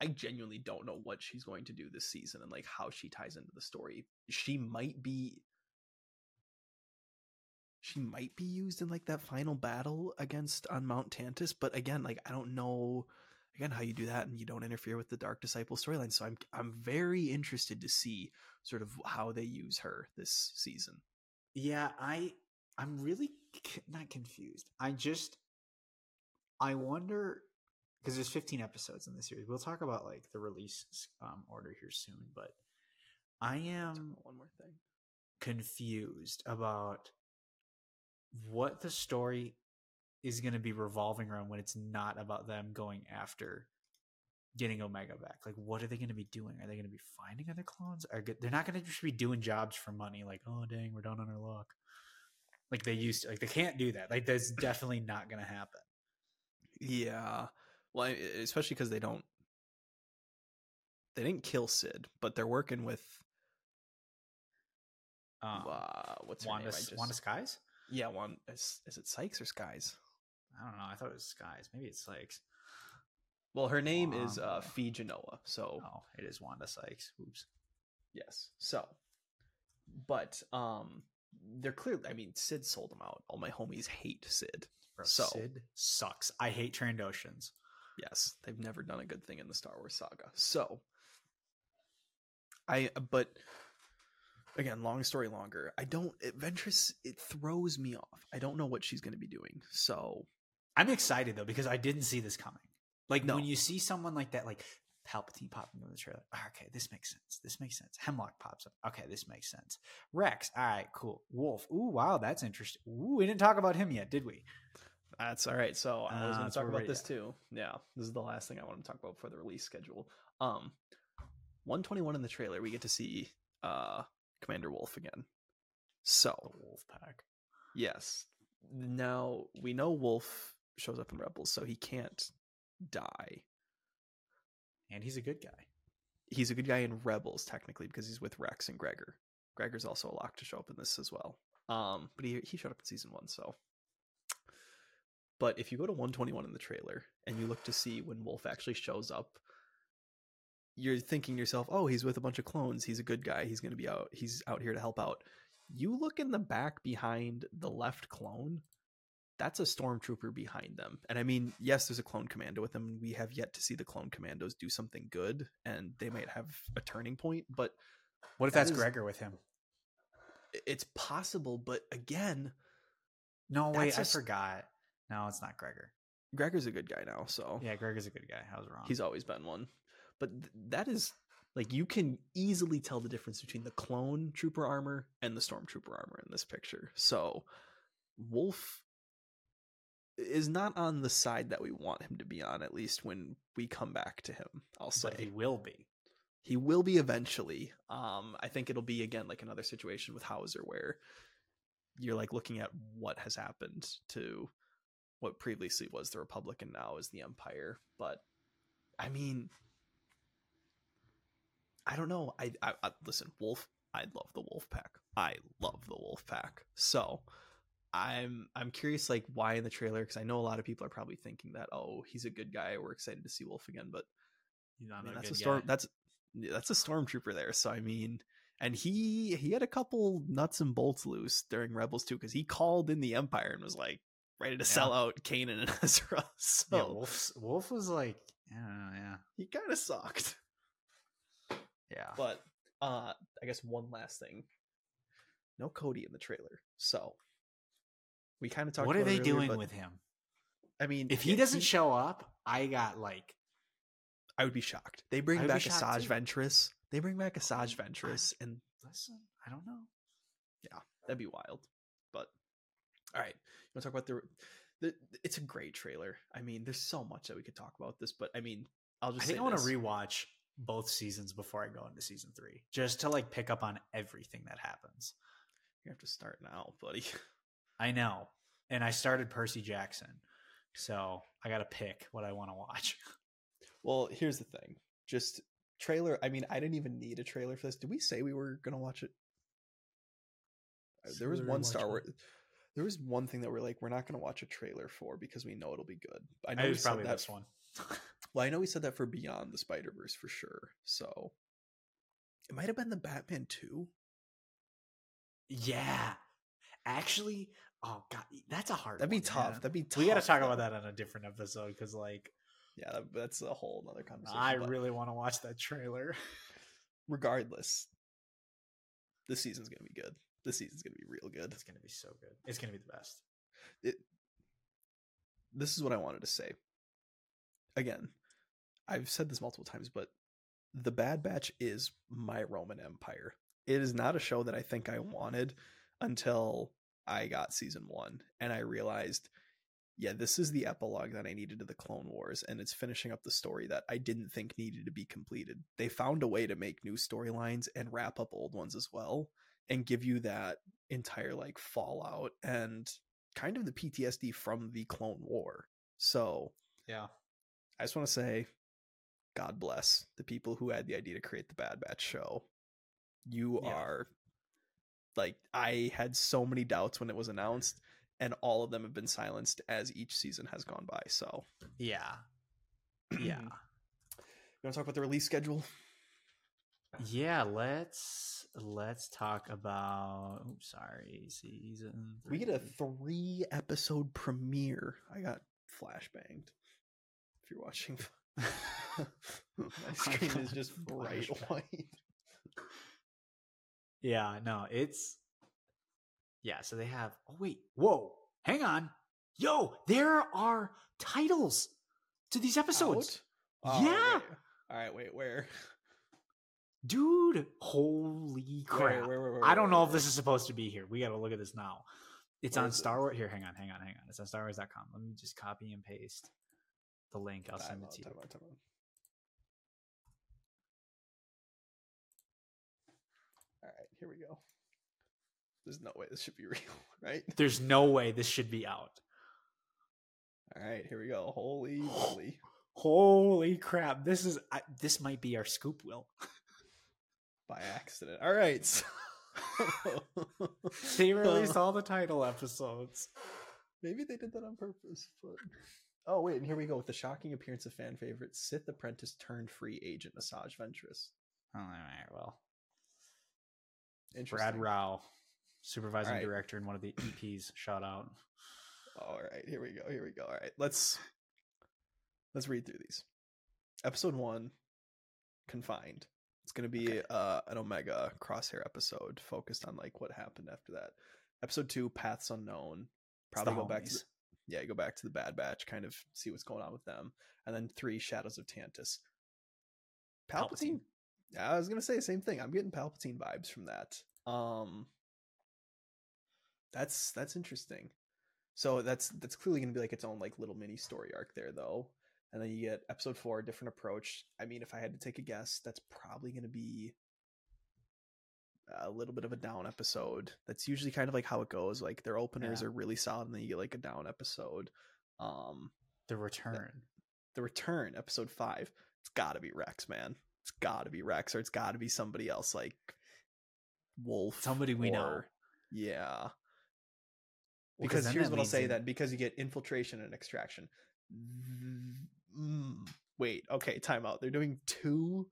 I genuinely don't know what she's going to do this season and like how she ties into the story. She might be she might be used in like that final battle against on Mount Tantiss, but again, like I don't know again how you do that and you don't interfere with the Dark Disciple storyline. So I'm I'm very interested to see sort of how they use her this season. Yeah, I I'm really not confused. I just I wonder because there's 15 episodes in this series. We'll talk about like the release um, order here soon, but I am one more thing. confused about what the story is going to be revolving around when it's not about them going after getting Omega back. Like, what are they going to be doing? Are they going to be finding other clones? Are? They're not going to just be doing jobs for money. Like, oh dang, we're down on our luck. Like they used to. Like they can't do that. Like that's <laughs> definitely not going to happen. Yeah. Well, especially because they don't. They didn't kill Cid, but they're working with Um, uh, what's her Wanda, name? Just, Wanda Skies. Yeah, one is, is it Sykes or Skies? I don't know. I thought it was Skies. Maybe it's Sykes. Well, her name is uh, Phee Genoa. So Oh, it is Wanda Sykes. Oops. yes, so, but um, they're clearly. I mean, Cid sold them out. All my homies hate Cid. Bro, So- Cid sucks. I hate Trandoshans. Yes, they've never done a good thing in the Star Wars saga. So, I but again, long story longer. I don't. It, Ventress it throws me off. I don't know what she's going to be doing. So I'm excited though because I didn't see this coming. Like No. when you see someone like that, like Palpatine popping in the trailer. "Ah, Okay, this makes sense. This makes sense. Hemlock pops up. Okay, this makes sense. Rex. All right, cool. Wolf. Ooh, wow, that's interesting. Ooh, we didn't talk about him yet, did we? that's all right. So I was Ah, going to talk about this at. too. Yeah, this is the last thing I want to talk about for the release schedule. Um, 121 in the trailer, we get to see uh Commander Wolf again. So The Wolf Pack. Yes. Now we know Wolf shows up in Rebels, so he can't die. And he's a good guy. He's a good guy in Rebels, technically, because he's with Rex and Gregor. Gregor's also a lock to show up in this as well. Um, but he he showed up in season one, so. But if you go to 121 in the trailer and you look to see when Wolf actually shows up, you're thinking to yourself, "Oh, he's with a bunch of clones. He's a good guy. He's going to be out. He's out here to help out." You look in the back behind the left clone. That's a stormtrooper behind them. And I mean, yes, there's a clone commando with them. We have yet to see the clone commandos do something good, and they might have a turning point, but What if That that's is- Gregor with him? it's possible. But again, No, wait, I forgot. No, it's not Gregor. Gregor's a good guy now, so Yeah, Gregor's a good guy. I was wrong. he's always been one. But th- that is like you can easily tell the difference between the clone trooper armor and the stormtrooper armor in this picture. So Wolf is not on the side that we want him to be on, at least when we come back to him. I'll say but he will be. he will be eventually. Um, I think it'll be again like another situation with Howzer where you're like looking at what has happened to what previously was the Republic and now is the Empire. But I mean, I don't know. I, I, I listen, Wolf. I love the Wolf Pack. I love the Wolf Pack. So I'm I'm curious like why in the trailer because I know a lot of people are probably thinking that oh he's a good guy we're excited to see Wolf again but I mean, a that's a storm. guy. That's that's a stormtrooper there. So I mean, and he he had a couple nuts and bolts loose during Rebels too, because he called in the Empire and was like ready to sell out Kanan and <laughs> Ezra. So yeah, Wolf's, Wolf was like, I don't know, yeah, he kind of sucked. Yeah. But uh, I guess one last thing. No Cody in the trailer, so we kind of talked. what are about it they earlier, doing but, with him? I mean, If he yeah, doesn't show up, I got like, I would be shocked. They bring I would be back shocked Asajj too. Ventress. They bring back Asajj I- Ventress, and listen, I don't know. Yeah, that'd be wild. But all right, you want to talk about the, the? It's a great trailer. I mean, there's so much that we could talk about this, but I mean, I'll just I think say I want to rewatch both seasons before I go into season three, just to like pick up on everything that happens. You have to start now, buddy. <laughs> I know, and I started Percy Jackson, so I got to pick what I want to watch. Well, here's the thing. Just trailer. I mean, I didn't even need a trailer for this. Did we say we were gonna watch it? Uh, So There was one Star Wars. There was one thing that we're like, we're not gonna watch a trailer for because we know it'll be good. I know I was probably that. this one. <laughs> Well, I know we said that for Beyond the Spider Verse for sure. So it might have been the Batman two. yeah, actually, oh god, that's a hard. That'd be one, tough. That'd be tough. We got to talk though. about that on a different episode because, like, Yeah, that, that's a whole other conversation. I really want to watch that trailer. regardless, this season's gonna be good. This season's gonna be real good. It's gonna be so good. It's gonna be the best. This is what I wanted to say. Again, I've said this multiple times, but The Bad Batch is my Roman Empire. It is not a show that I think I wanted until I got season one and I realized, yeah, this is the epilogue that I needed to the Clone Wars, and it's finishing up the story that I didn't think needed to be completed. They found a way to make new storylines and wrap up old ones as well, and give you that entire like fallout and kind of the PTSD from the Clone War. So Yeah. I just want to say, God bless the people who had the idea to create the Bad Batch show. You Yeah. are like I had so many doubts when it was announced, and all of them have been silenced as each season has gone by. So Yeah. Yeah. <clears throat> you want to talk about the release schedule? yeah. Let's let's talk about. Oops, sorry, season. We get a three. three episode premiere. I got flashbanged. If you're watching, <laughs> <laughs> my screen is just bright <laughs> white. Yeah, no, it's yeah. So they have. Oh wait, whoa, hang on, yo, there are titles to these episodes, Oh, Yeah. wait. All right, wait, where? dude. Holy crap! Where, where, where, I don't know if this is supposed to be here. We got to look at this now. It's on? Star Wars. Here, hang on, hang on, hang on. It's on StarWars.com. Let me just copy and paste the link. I'll send it to you. Here we go. There's no way this should be <laughs> real, right? There's no way this should be out. All right, here we go. Holy <gasps> moly. Holy crap! This is I, this might be our scoop. Will <laughs> By accident. All right. So... <laughs> they released all the title episodes? Maybe they did that on purpose, but oh wait, and here we go with the shocking appearance of fan favorite Sith apprentice turned free agent Asajj Ventress. Oh, all right. Well, Interesting. Brad Rau, supervising right. director in one of the EPs. Shout out. All right, here we go. Here we go. All right, let's let's read through these. Episode one, confined. It's gonna be Okay. uh, an Omega crosshair episode focused on like what happened after that. Episode two, paths unknown. Probably go back to homies. the, yeah, go back to the Bad Batch, kind of see what's going on with them, and then three, Shadows of Tantiss. Palpatine. Palpatine. Yeah, I was gonna say the same thing. I'm getting Palpatine vibes from that. Um, that's that's interesting. So that's that's clearly gonna be like its own like little mini story arc there, though. And then you get episode four, different approach. I mean, if I had to take a guess, that's probably gonna be a little bit of a down episode. That's usually kind of like how it goes. Like their openers Yeah. are really solid, and then you get like a down episode. Um, The return. the return, episode five. It's got to be Rex, man. It's got to be Rex, or it's got to be somebody else like Wolf. Somebody we know. Yeah. Because then here's what I'll say in- that because you get infiltration and extraction. Mm, wait, okay, timeout. They're doing two.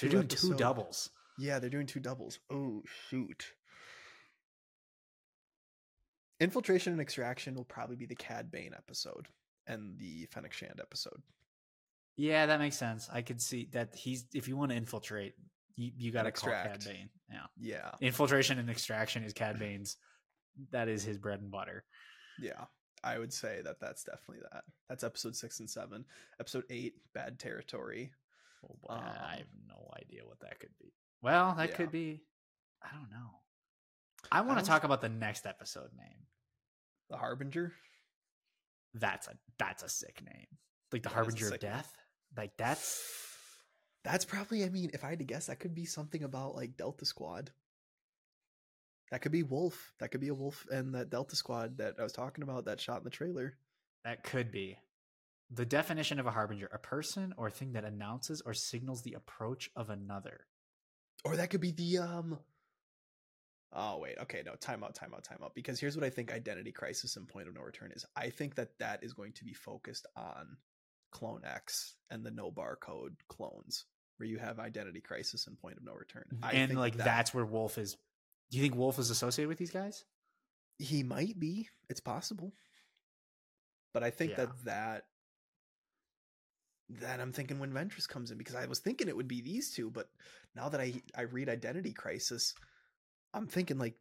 They're doing two doubles. Yeah, they're doing two doubles. Oh shoot. Infiltration and extraction will probably be the Cad Bane episode and the Fennec Shand episode. Yeah, that makes sense. I could see that he's if you want to infiltrate, you, you got to call Cad. Bane. Yeah, Yeah. infiltration and extraction is Cad <laughs> Bane's. That is his bread and butter. Yeah, I would say that that's definitely that. That's episode six and seven. Episode eight, Bad Territory. Oh boy, I Um, have no idea what that could be. Well, that Yeah. could be. I don't know. I want to talk about the next episode name. The Harbinger. That's a that's a sick name. Like the That harbinger of Death. name. Like that's That's probably. I mean, if I had to guess, that could be something about like Delta Squad. That could be Wolf. That could be a Wolf and that Delta Squad that I was talking about that shot in the trailer. that could be. The definition of a harbinger: a person or thing that announces or signals the approach of another. Or that could be the um. Oh wait, okay, no, time out, time out, time out. Because here's what I think Identity Crisis and Point of No Return is. I think that that is going to be focused on Clone X and the no barcode clones, where you have Identity Crisis and Point of No Return. Mm-hmm. I and like that that's where Wolf is. Do you think Wolf is associated with these guys? he might be. It's possible, but I think Yeah. that that that I'm thinking when Ventress comes in because I was thinking it would be these two, but now that I I read Identity Crisis, I'm thinking like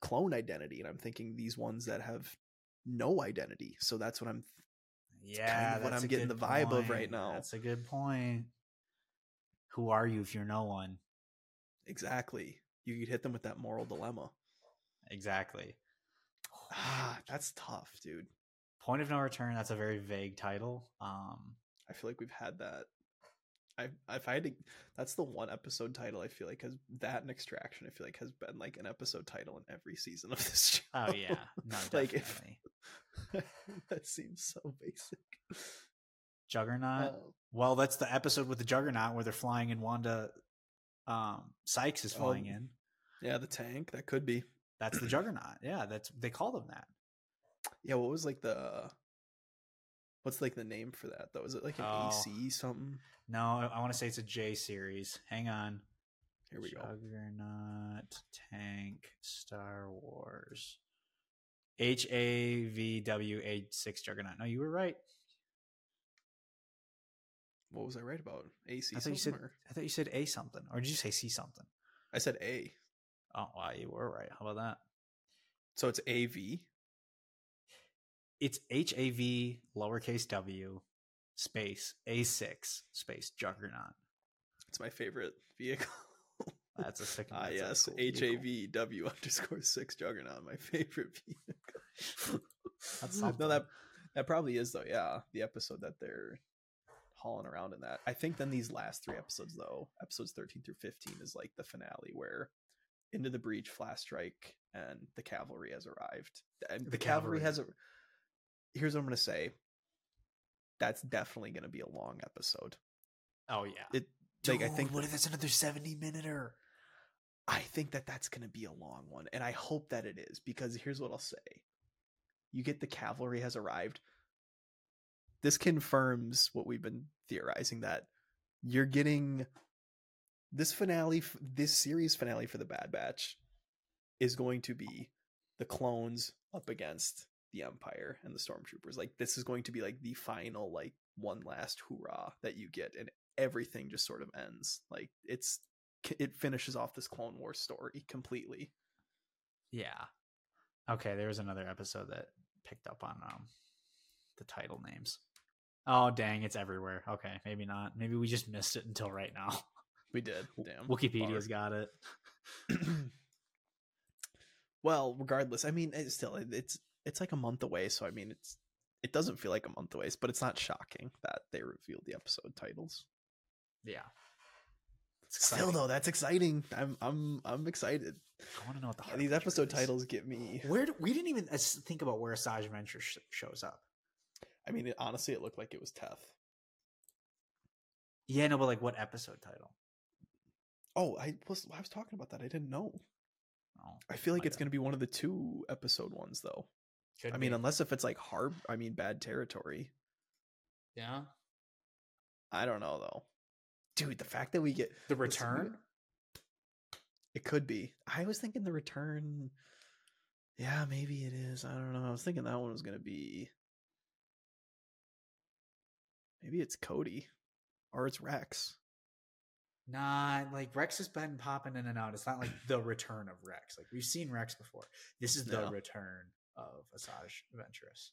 clone identity, and I'm thinking these ones that have no identity. So that's what I'm. Yeah, of what I'm getting the vibe of right point. now. That's a good point. Who are you if you're no one? Exactly. You could hit them with that moral dilemma. Exactly. <sighs> Ah, that's tough, dude. Point of no return. That's a very vague title. Um, I feel like we've had that. I if I had to, that's the one episode title I feel like has that and Extraction. I feel like has been like an episode title in every season of this show. oh yeah, no, <laughs> Like, definitely. if- <laughs> that seems so basic. Juggernaut. Oh. Well, that's the episode with the Juggernaut where they're flying in. Wanda um, Sykes is flying Oh. in. yeah, the tank that could be. That's the Juggernaut. Yeah, that's they call them that. Yeah, what was like the what's like the name for that though? Is it like an Oh. AC something? No, I, I want to say it's a J series. Hang on. Here we go. Juggernaut Tank Star Wars. H A V W A six Juggernaut. No, you were right. What was I right about? AC I thought you said or- I thought you said A something, or did you say C something? I said A. Oh, wow, you were right. How about that? So it's AV. It's H A V lowercase W space A six space Juggernaut. It's my favorite vehicle. That's a sick. Ah, that's yes, cool H A. V W <laughs> underscore six Juggernaut, my favorite vehicle. <laughs> That's no, that that probably is though. Yeah, the episode that they're hauling around in that. I think then these last three episodes though, episodes thirteen through fifteen, is like the finale where into the breach, flash strike, and the cavalry has arrived. And the, The cavalry cavalry. has a. Here's what I'm gonna say. That's definitely gonna be a long episode. Oh yeah. It like I think what if it's another seventy minute I think that that's going to be a long one, and I hope that it is because here's what I'll say: you get the cavalry has arrived. This confirms what we've been theorizing that you're getting this finale, this series finale for the Bad Batch is going to be the clones up against the Empire and the Stormtroopers. Like this is going to be like the final, like one last hoorah that you get, and everything just sort of ends. Like it's it finishes off this Clone Wars story completely. Yeah. Okay, there was another episode that picked up on um the title names. Oh dang, it's everywhere. Okay, maybe not. Maybe we just missed it until right now. <laughs> We did. Damn. Wikipedia's got it. <clears throat> well, regardless, I mean, it's still it's it's like a month away, so I mean, it's it doesn't feel like a month away, but it's not shocking that they revealed the episode titles. Yeah. Still though, that's exciting. I'm I'm I'm excited. I want to know what the Yeah, these episode is. titles get me. Where do, we didn't even think about where Asajj Ventress sh- shows up. I mean, it, honestly, it looked like it was Teth. Yeah, no, but like what episode title? Oh, I was I was talking about that. I didn't know. Oh, I feel like it's going to be one of the two episode ones though. Could I mean, unless if it's like hard, I mean, bad territory. yeah, I don't know though. Dude, the fact that we get the return. It could be. I was thinking the return. Yeah, maybe it is. I don't know. I was thinking that one was gonna be. Maybe it's Cody, or it's Rex. Nah, like Rex has been popping in and out. It's not like <laughs> the return of Rex. Like we've seen Rex before. This is the Yeah. return of Asajj Ventress.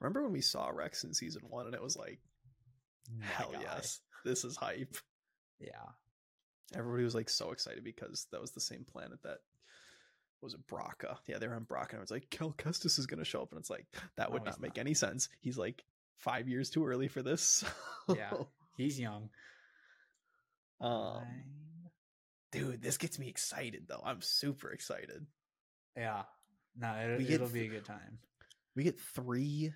Remember when we saw Rex in season one, and it was like, My hell guy. yes, this is hype. Yeah. Everybody was like so excited because that was the same planet that was it Bracca. Yeah, they were on Bracca, and I was like, Cal Kestis is gonna show up, and it's like that would No, not make not. any sense. He's like five years too early for this. <laughs> Yeah. He's young. um, dude, this gets me excited though. I'm super excited. Yeah. No, it, get it'll be a good time. We get three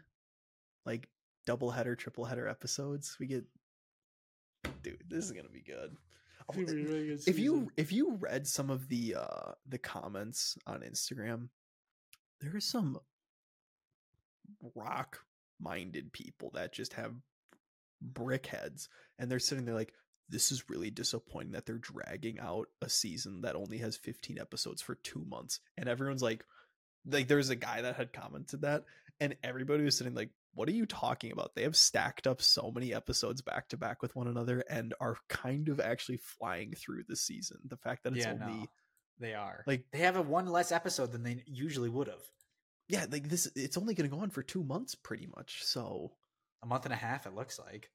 like double header, triple header episodes. We get dude, this is gonna be good. Oh, if you if you read some of the uh the comments on Instagram, there are some rock minded people that just have brick heads and they're sitting there like this is really disappointing that they're dragging out a season that only has 15 episodes for 2 months and everyone's like like there's a guy that had commented that and everybody was sitting like what are you talking about they have stacked up so many episodes back to back with one another and are kind of actually flying through the season the fact that it's Yeah, only no. They are. Like- they have a one less episode than they usually would have. Yeah, like this it's only going to go on for 2 months pretty much. So, A month and a half, it looks like.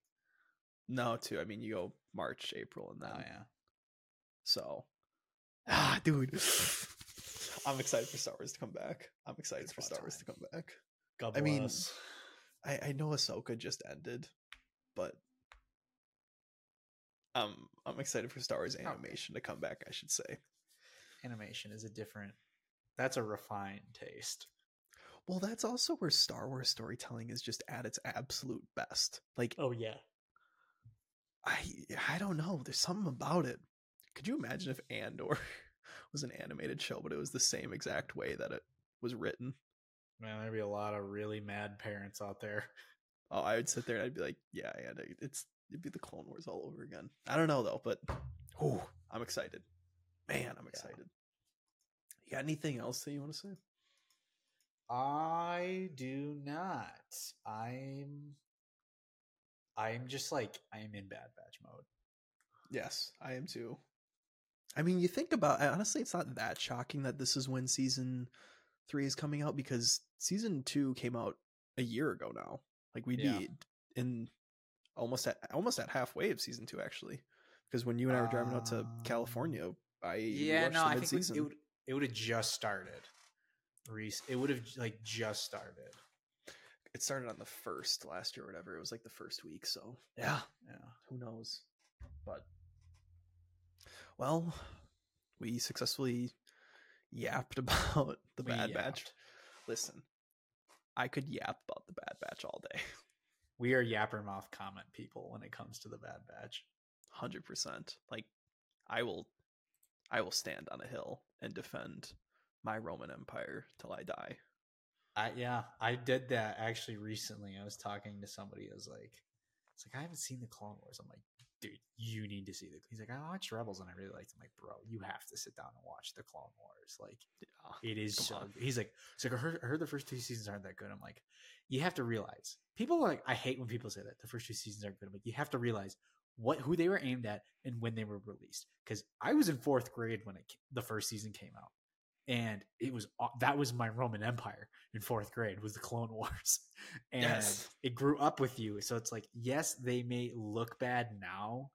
no, too. I mean, you go March, April and then Oh yeah. So, ah, dude, <laughs> I'm excited for Star Wars to come back. I'm excited It's for about Star Wars to come back. God I mean, bless. I I know Ahsoka just ended, but um, I'm excited for Star Wars Okay. animation to come back. I should say. animation is a different. That's a refined taste. Well, that's also where Star Wars storytelling is just at its absolute best. Like, Oh yeah. I I don't know. There's something about it. Could you imagine if Andor <laughs> was an animated show, but it was the same exact way that it was written? Man, there'd be a lot of really mad parents out there. <laughs> Oh, I would sit there and I'd be like, yeah, yeah, it's it'd be the Clone Wars all over again. I don't know though, but whew, I'm excited. Man, I'm excited. You got anything else that you want to say? I do not. I'm. I'm just like I am in Bad Batch mode. Yes, I am too. I mean, you think about honestly, it's not that shocking that this is when season three is coming out because season two came out a year ago now. Like we Yeah. be in almost at almost at halfway of season two actually. Because when you and I were driving out to Um, California, I Yeah, no, the I think we- it would it would have just started. Reese, it would have like just started. it started on the first last year or whatever. It was like the first week, so yeah, Yeah. who knows? But well, we successfully yapped <laughs> about the We Bad Batch. Listen, I could yap about the Bad Batch all day, <laughs> We are yapper mouth comment people when it comes to the Bad Batch. hundred percent. Like, I will, I will stand on a hill and defend my Roman Empire till I die. I yeah, I did that actually recently. I was talking to somebody. I was like, "It's like I haven't seen the Clone Wars." I'm like, "Dude, you need to see the." He's like, "I watched Rebels and I really liked." it." I'm like, "Bro, you have to sit down and watch the Clone Wars." Like, Yeah. Oh, it is so. on. He's like, "He's like, I heard, I heard the first two seasons aren't that good." I'm like, "You have to realize people are like I hate when people say that the first two seasons aren't good." I'm like, "You have to realize." What who they were aimed at and when they were released? Because I was in fourth grade when it the first season came out, and it was that was my Roman Empire in fourth grade was the Clone Wars, <laughs> and Yes. it grew up with you. So it's like, yes, they may look bad now,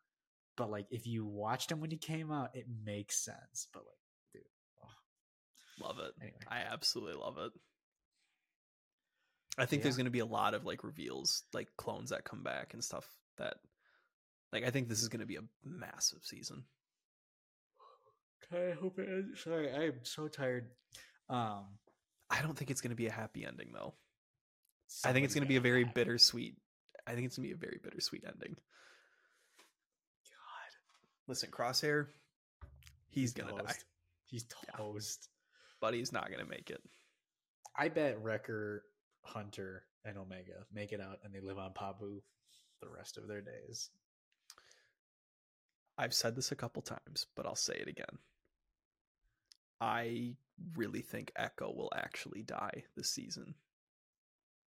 but like if you watched them when you came out, it makes sense. But like, dude, oh. Love it. anyway, I absolutely love it. I think Yeah. there's going to be a lot of like reveals, like clones that come back and stuff that like I think this is going to be a massive season. I hope it is. Sorry, I am so tired. Um, I don't think it's going to be a happy ending though. I think it's going to be a very die. bittersweet. I think it's going to be a very bittersweet ending. God, Listen, Crosshair, he's going to die. toast. He's Yeah. toast. but he's not going to make it. I bet Wrecker, Hunter, and Omega make it out, and they live on Pabu the rest of their days. I've said this a couple times, but I'll say it again. I really think Echo will actually die this season.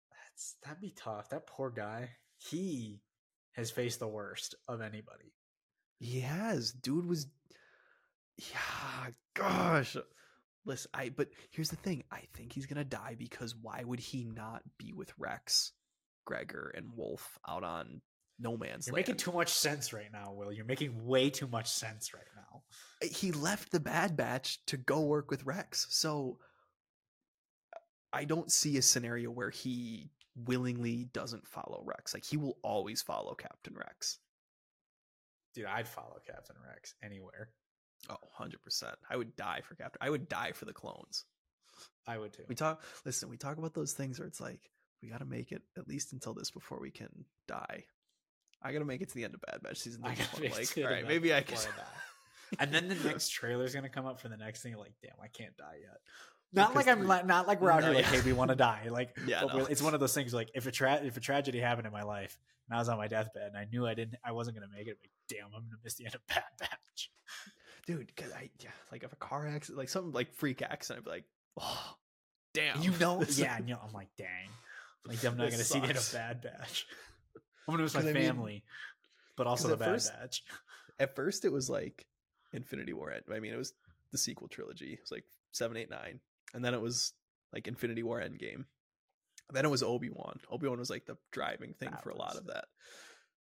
That's that'd be tough. That poor guy. He has faced the worst of anybody. He has. Dude was Yeah, gosh. Listen, I but here's the thing. I think he's gonna die because why would he not be with Rex, Gregor, and Wolf out on no man's You're land? making too much sense right now, Will. You're making way too much sense right now. Eh, he left the Bad Batch to go work with Rex. So I don't see a scenario where he willingly doesn't follow Rex. Like he will always follow Captain Rex. Dude, I'd follow Captain Rex anywhere. Oh, 100%. I would die for Captain. I would die for the clones. I would too. We talk listen, we talk about those things where it's like we got to make it at least until this before we can die. I got to make it to the end of Bad Batch season I 3 gotta like, all right, maybe I can before I <laughs> die. And then the next <laughs> trailer is gonna come up for the next thing. Like, damn, I can't die yet. Not Because like I'm we- not like we're out No, here like, yeah. hey, we want to <laughs> die. Like, Yeah, no. it's one of those things. Like, if a tra- if a tragedy happened in my life, and I was on my deathbed, and I knew I didn't, I wasn't gonna make it. Like, damn, I'm gonna miss the end of Bad <laughs> Batch. dude, cuz I yeah, like if a car accident, like something like freak accident, I'd be like, "Oh, damn." You know, yeah. And, you know, I'm like, dang, like I'm not This gonna see the end of sucks. Bad Batch. I'm gonna miss my 'Cause I mean- family, but also the Bad first- Batch. At first it was like Infinity War. I mean, it was the sequel trilogy. It was like seven, eight, nine, and then it was like Infinity War Endgame. Then it was Obi Wan. Obi Wan was like the driving thing That for a lot of that.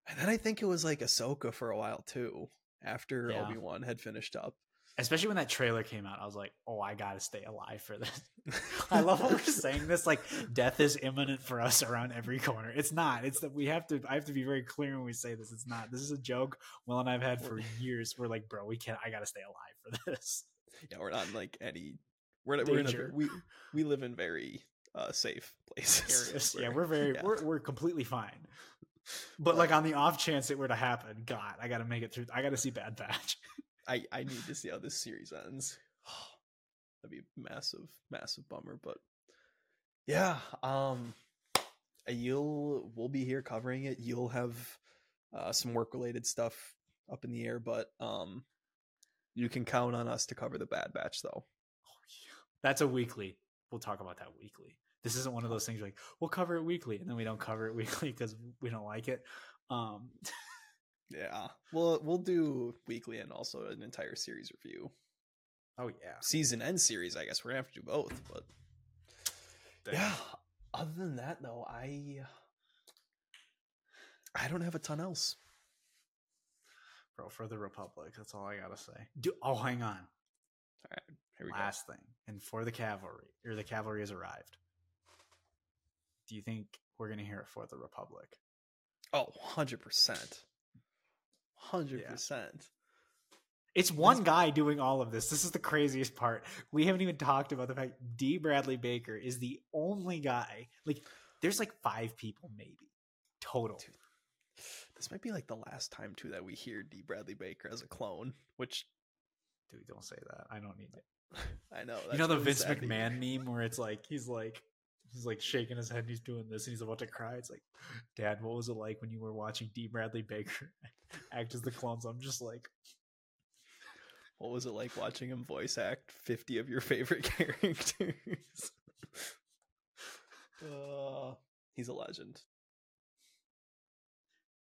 And then I think it was like Ahsoka for a while too. After Yeah. Obi Wan had finished up, Especially when that trailer came out, I was like, "Oh, I gotta stay alive for this." <laughs> I love how we're <laughs> saying this. Like, death is imminent for us around every corner. It's not. It's that we have to. I have to be very clear when we say this. It's not. This is a joke. Will and I've had for <laughs> years. We're like, bro, we can't. I gotta stay alive for this. yeah, we're not in like any. We're we're in a, we we live in very uh safe places. Yeah, we're very. yeah. We're we're completely fine. But like on the off chance it were to happen, God, I gotta make it through. I gotta see Bad Batch. I I need to see how this series ends. <sighs> That'd be a massive, massive bummer. But yeah, um, you'll we'll be here covering it. You'll have uh, some work related stuff up in the air, but um, you can count on us to cover the Bad Batch, though. Oh, yeah. That's a weekly. We'll talk about that weekly. This isn't one of those things like we'll cover it weekly and then we don't cover it <laughs> weekly because we don't like it. Um, <laughs> Yeah, we'll we'll do weekly and also an entire series review, oh yeah, season and series. I guess we're gonna have to do both, but yeah. Other than that, though, I I don't have a ton else. bro. For the Republic, that's all I gotta say. Do oh, hang on. All right, here we Last thing, and for the cavalry, or the cavalry has arrived. Do you think we're gonna hear it for the Republic? go. Oh, 100 percent, hundred percent. It's one guy doing all of this. This is the craziest part. We haven't even talked about the fact D. Bradley Baker is the only guy. Like, there's like five people maybe total. Dude. This might be like the last time too that we hear D. Bradley Baker as a clone, which Dude, don't say that. I don't need it. <laughs> I know. you know the Vince sad McMahon meme where it's like he's like he's like shaking his head and he's doing this and he's about to cry. It's like, Dad, what was it like when you were watching D. Bradley Baker <laughs> act as the clones? I'm just like, What was it like watching him voice act 50 of your favorite <laughs> characters? uh, he's a legend.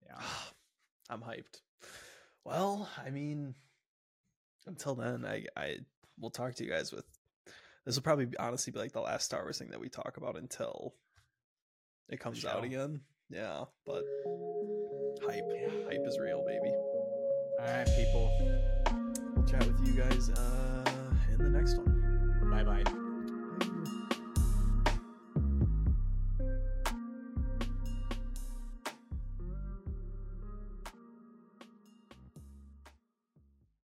yeah. <sighs> I'm hyped. Well, I mean, until then, I I will talk to you guys with. This will probably honestly be like the last Star Wars thing that we talk about until it comes out again. Yeah, but hype, yeah. hype is real, baby. All right, people. We'll chat with you guys uh, in the next one. Bye bye.